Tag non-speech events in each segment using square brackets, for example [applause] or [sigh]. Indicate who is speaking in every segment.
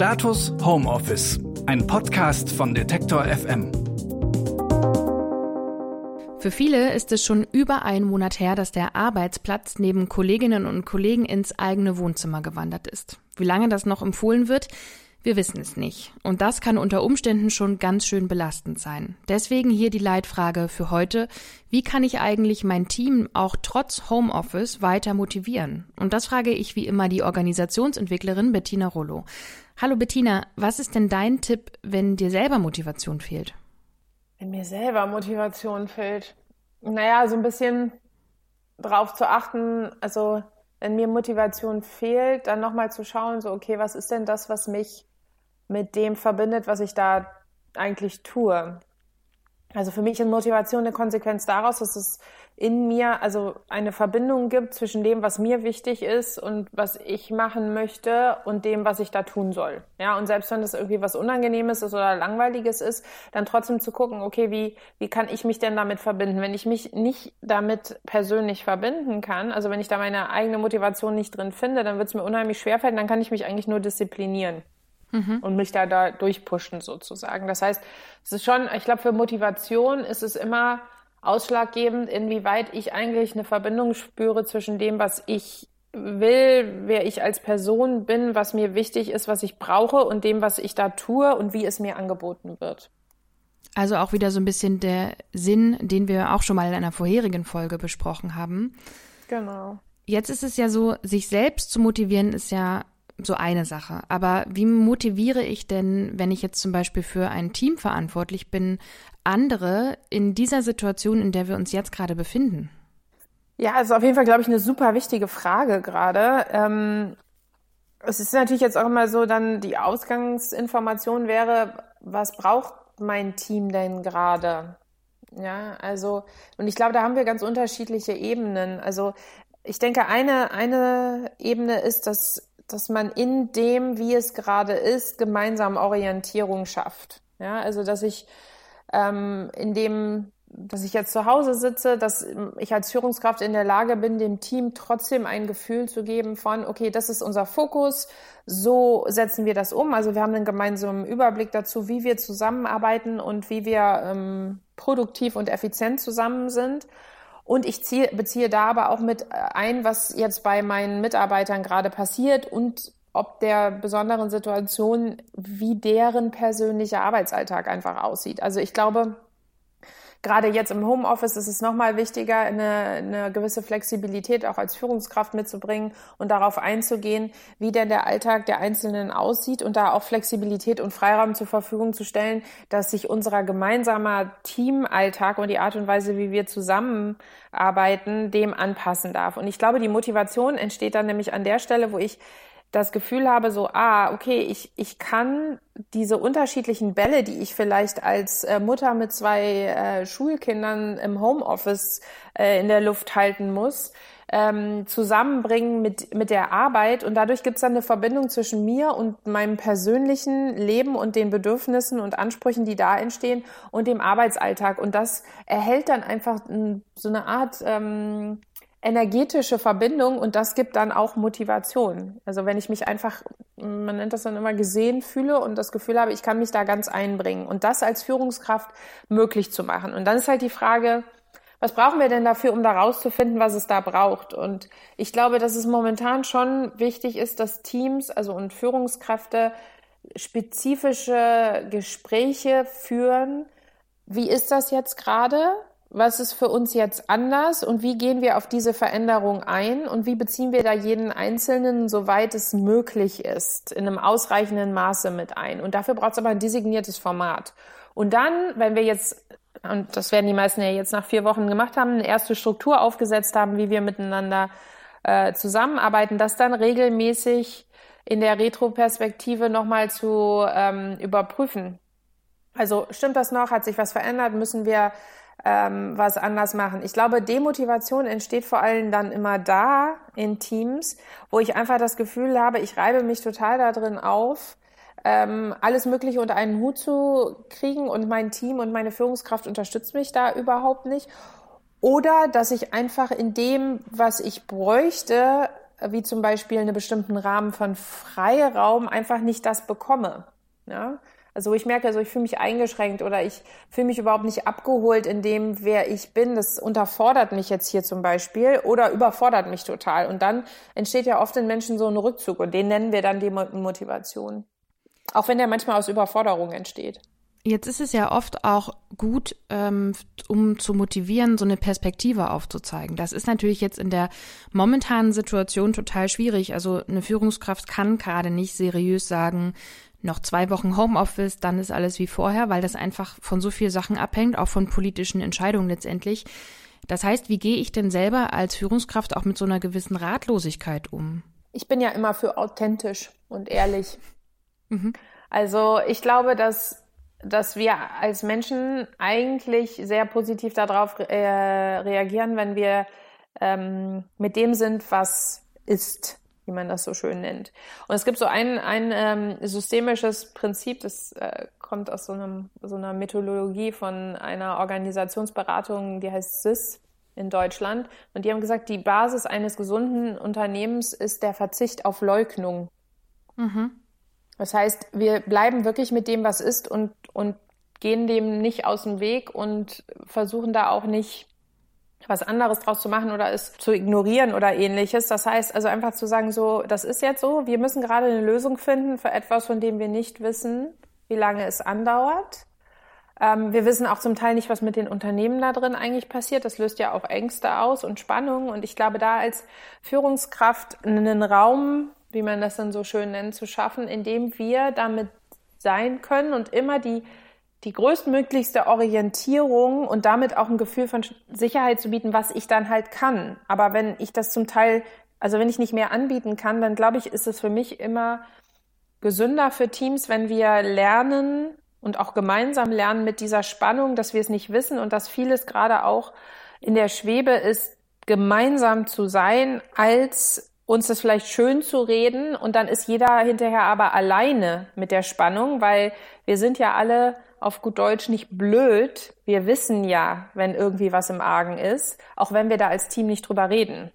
Speaker 1: Status Homeoffice, ein Podcast von Detektor FM.
Speaker 2: Für viele ist es schon über einen Monat her, dass der Arbeitsplatz neben Kolleginnen und Kollegen ins eigene Wohnzimmer gewandert ist. Wie lange das noch empfohlen wird, wir wissen es nicht. Und das kann unter Umständen schon ganz schön belastend sein. Deswegen hier die Leitfrage für heute. Wie kann ich eigentlich mein Team auch trotz Homeoffice weiter motivieren? Und das frage ich wie immer die Organisationsentwicklerin Bettina Rollo. Hallo Bettina, was ist denn dein Tipp, wenn dir selber Motivation fehlt?
Speaker 3: Wenn mir selber Motivation fehlt. Naja, so ein bisschen drauf zu achten, also wenn mir Motivation fehlt, dann nochmal zu schauen, so, okay, was ist denn das, was mich mit dem verbindet, was ich da eigentlich tue. Also für mich ist Motivation eine Konsequenz daraus, dass es in mir also eine Verbindung gibt zwischen dem, was mir wichtig ist und was ich machen möchte und dem, was ich da tun soll. Ja, und selbst wenn das irgendwie was Unangenehmes ist oder Langweiliges ist, dann trotzdem zu gucken, okay, wie, wie kann ich mich denn damit verbinden? Wenn ich mich nicht damit persönlich verbinden kann, also wenn ich da meine eigene Motivation nicht drin finde, dann wird es mir unheimlich schwerfallen, dann kann ich mich eigentlich nur disziplinieren mhm. und mich da, da durchpushen sozusagen. Das heißt, es ist schon, ich glaube, für Motivation ist es immer ausschlaggebend, inwieweit ich eigentlich eine Verbindung spüre zwischen dem, was ich will, wer ich als Person bin, was mir wichtig ist, was ich brauche und dem, was ich da tue und wie es mir angeboten wird.
Speaker 2: Also auch wieder so ein bisschen der Sinn, den wir auch schon mal in einer vorherigen Folge besprochen haben.
Speaker 3: Genau.
Speaker 2: Jetzt ist es ja so, sich selbst zu motivieren ist ja so eine Sache. Aber wie motiviere ich denn, wenn ich jetzt zum Beispiel für ein Team verantwortlich bin, andere in dieser Situation, in der wir uns jetzt gerade befinden?
Speaker 3: Ja, also auf jeden Fall, glaube ich, eine super wichtige Frage gerade. Ähm, es ist natürlich jetzt auch immer so, dann die Ausgangsinformation wäre, was braucht mein Team denn gerade? Ja, also, und ich glaube, da haben wir ganz unterschiedliche Ebenen. Also, ich denke, eine, eine Ebene ist, dass dass man in dem, wie es gerade ist, gemeinsam Orientierung schafft. Ja, also dass ich ähm, in dem, dass ich jetzt zu Hause sitze, dass ich als Führungskraft in der Lage bin, dem Team trotzdem ein Gefühl zu geben von, okay, das ist unser Fokus, so setzen wir das um. Also wir haben einen gemeinsamen Überblick dazu, wie wir zusammenarbeiten und wie wir ähm, produktiv und effizient zusammen sind. Und ich ziehe, beziehe da aber auch mit ein, was jetzt bei meinen Mitarbeitern gerade passiert und ob der besonderen Situation, wie deren persönlicher Arbeitsalltag einfach aussieht. Also ich glaube, Gerade jetzt im Homeoffice ist es nochmal wichtiger, eine, eine gewisse Flexibilität auch als Führungskraft mitzubringen und darauf einzugehen, wie denn der Alltag der Einzelnen aussieht und da auch Flexibilität und Freiraum zur Verfügung zu stellen, dass sich unser gemeinsamer Teamalltag und die Art und Weise, wie wir zusammenarbeiten, dem anpassen darf. Und ich glaube, die Motivation entsteht dann nämlich an der Stelle, wo ich das Gefühl habe, so, ah, okay, ich, ich kann diese unterschiedlichen Bälle, die ich vielleicht als äh, Mutter mit zwei äh, Schulkindern im Homeoffice äh, in der Luft halten muss, ähm, zusammenbringen mit, mit der Arbeit. Und dadurch gibt es dann eine Verbindung zwischen mir und meinem persönlichen Leben und den Bedürfnissen und Ansprüchen, die da entstehen und dem Arbeitsalltag. Und das erhält dann einfach so eine Art ähm, energetische Verbindung und das gibt dann auch Motivation. Also wenn ich mich einfach, man nennt das dann immer gesehen fühle und das Gefühl habe, ich kann mich da ganz einbringen und das als Führungskraft möglich zu machen. Und dann ist halt die Frage, was brauchen wir denn dafür, um da rauszufinden, was es da braucht? Und ich glaube, dass es momentan schon wichtig ist, dass Teams, also und Führungskräfte spezifische Gespräche führen. Wie ist das jetzt gerade? Was ist für uns jetzt anders und wie gehen wir auf diese Veränderung ein und wie beziehen wir da jeden Einzelnen, soweit es möglich ist, in einem ausreichenden Maße mit ein. Und dafür braucht es aber ein designiertes Format. Und dann, wenn wir jetzt, und das werden die meisten ja jetzt nach vier Wochen gemacht haben, eine erste Struktur aufgesetzt haben, wie wir miteinander äh, zusammenarbeiten, das dann regelmäßig in der Retroperspektive nochmal zu ähm, überprüfen. Also stimmt das noch? Hat sich was verändert? Müssen wir ähm, was anders machen. Ich glaube, Demotivation entsteht vor allem dann immer da in Teams, wo ich einfach das Gefühl habe, ich reibe mich total da drin auf, ähm, alles Mögliche unter einen Hut zu kriegen und mein Team und meine Führungskraft unterstützt mich da überhaupt nicht. Oder dass ich einfach in dem, was ich bräuchte, wie zum Beispiel einen bestimmten Rahmen von Freiraum, einfach nicht das bekomme. Ja? Also ich merke, also ich fühle mich eingeschränkt oder ich fühle mich überhaupt nicht abgeholt in dem, wer ich bin. Das unterfordert mich jetzt hier zum Beispiel oder überfordert mich total. Und dann entsteht ja oft in Menschen so ein Rückzug und den nennen wir dann die Motivation. Auch wenn der manchmal aus Überforderung entsteht.
Speaker 2: Jetzt ist es ja oft auch gut, ähm, um zu motivieren, so eine Perspektive aufzuzeigen. Das ist natürlich jetzt in der momentanen Situation total schwierig. Also eine Führungskraft kann gerade nicht seriös sagen, noch zwei Wochen Homeoffice, dann ist alles wie vorher, weil das einfach von so vielen Sachen abhängt, auch von politischen Entscheidungen letztendlich. Das heißt, wie gehe ich denn selber als Führungskraft auch mit so einer gewissen Ratlosigkeit um?
Speaker 3: Ich bin ja immer für authentisch und ehrlich. Mhm. Also ich glaube, dass, dass wir als Menschen eigentlich sehr positiv darauf äh, reagieren, wenn wir ähm, mit dem sind, was ist wie man das so schön nennt. Und es gibt so ein, ein ähm, systemisches Prinzip, das äh, kommt aus so, einem, so einer Methodologie von einer Organisationsberatung, die heißt SIS in Deutschland. Und die haben gesagt, die Basis eines gesunden Unternehmens ist der Verzicht auf Leugnung. Mhm. Das heißt, wir bleiben wirklich mit dem, was ist und, und gehen dem nicht aus dem Weg und versuchen da auch nicht was anderes draus zu machen oder es zu ignorieren oder ähnliches. Das heißt also einfach zu sagen, so, das ist jetzt so, wir müssen gerade eine Lösung finden für etwas, von dem wir nicht wissen, wie lange es andauert. Ähm, wir wissen auch zum Teil nicht, was mit den Unternehmen da drin eigentlich passiert. Das löst ja auch Ängste aus und Spannungen. Und ich glaube, da als Führungskraft einen Raum, wie man das dann so schön nennt, zu schaffen, in dem wir damit sein können und immer die die größtmöglichste Orientierung und damit auch ein Gefühl von Sicherheit zu bieten, was ich dann halt kann. Aber wenn ich das zum Teil, also wenn ich nicht mehr anbieten kann, dann glaube ich, ist es für mich immer gesünder für Teams, wenn wir lernen und auch gemeinsam lernen mit dieser Spannung, dass wir es nicht wissen und dass vieles gerade auch in der Schwebe ist, gemeinsam zu sein, als uns das vielleicht schön zu reden und dann ist jeder hinterher aber alleine mit der Spannung, weil wir sind ja alle auf gut Deutsch nicht blöd. Wir wissen ja, wenn irgendwie was im Argen ist, auch wenn wir da als Team nicht drüber reden.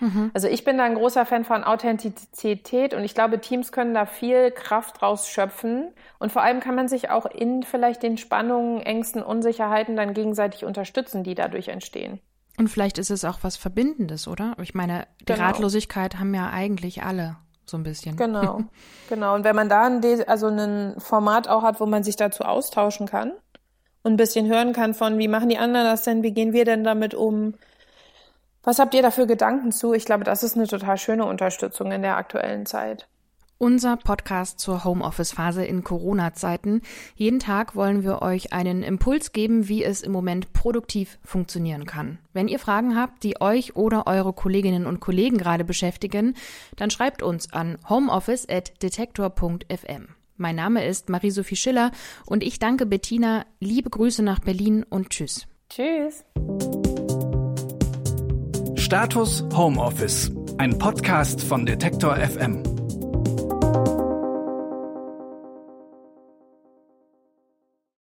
Speaker 3: Mhm. Also ich bin da ein großer Fan von Authentizität und ich glaube, Teams können da viel Kraft rausschöpfen und vor allem kann man sich auch in vielleicht den Spannungen, Ängsten, Unsicherheiten dann gegenseitig unterstützen, die dadurch entstehen.
Speaker 2: Und vielleicht ist es auch was Verbindendes, oder? Ich meine, die genau. Ratlosigkeit haben ja eigentlich alle so ein bisschen.
Speaker 3: Genau, [laughs] genau. Und wenn man da ein, also ein Format auch hat, wo man sich dazu austauschen kann und ein bisschen hören kann von, wie machen die anderen das denn, wie gehen wir denn damit um, was habt ihr dafür Gedanken zu? Ich glaube, das ist eine total schöne Unterstützung in der aktuellen Zeit.
Speaker 2: Unser Podcast zur Homeoffice-Phase in Corona-Zeiten. Jeden Tag wollen wir euch einen Impuls geben, wie es im Moment produktiv funktionieren kann. Wenn ihr Fragen habt, die euch oder eure Kolleginnen und Kollegen gerade beschäftigen, dann schreibt uns an homeoffice.detektor.fm. Mein Name ist Marie-Sophie Schiller und ich danke Bettina. Liebe Grüße nach Berlin und tschüss.
Speaker 3: Tschüss.
Speaker 1: Status Homeoffice. Ein Podcast von Detektor FM.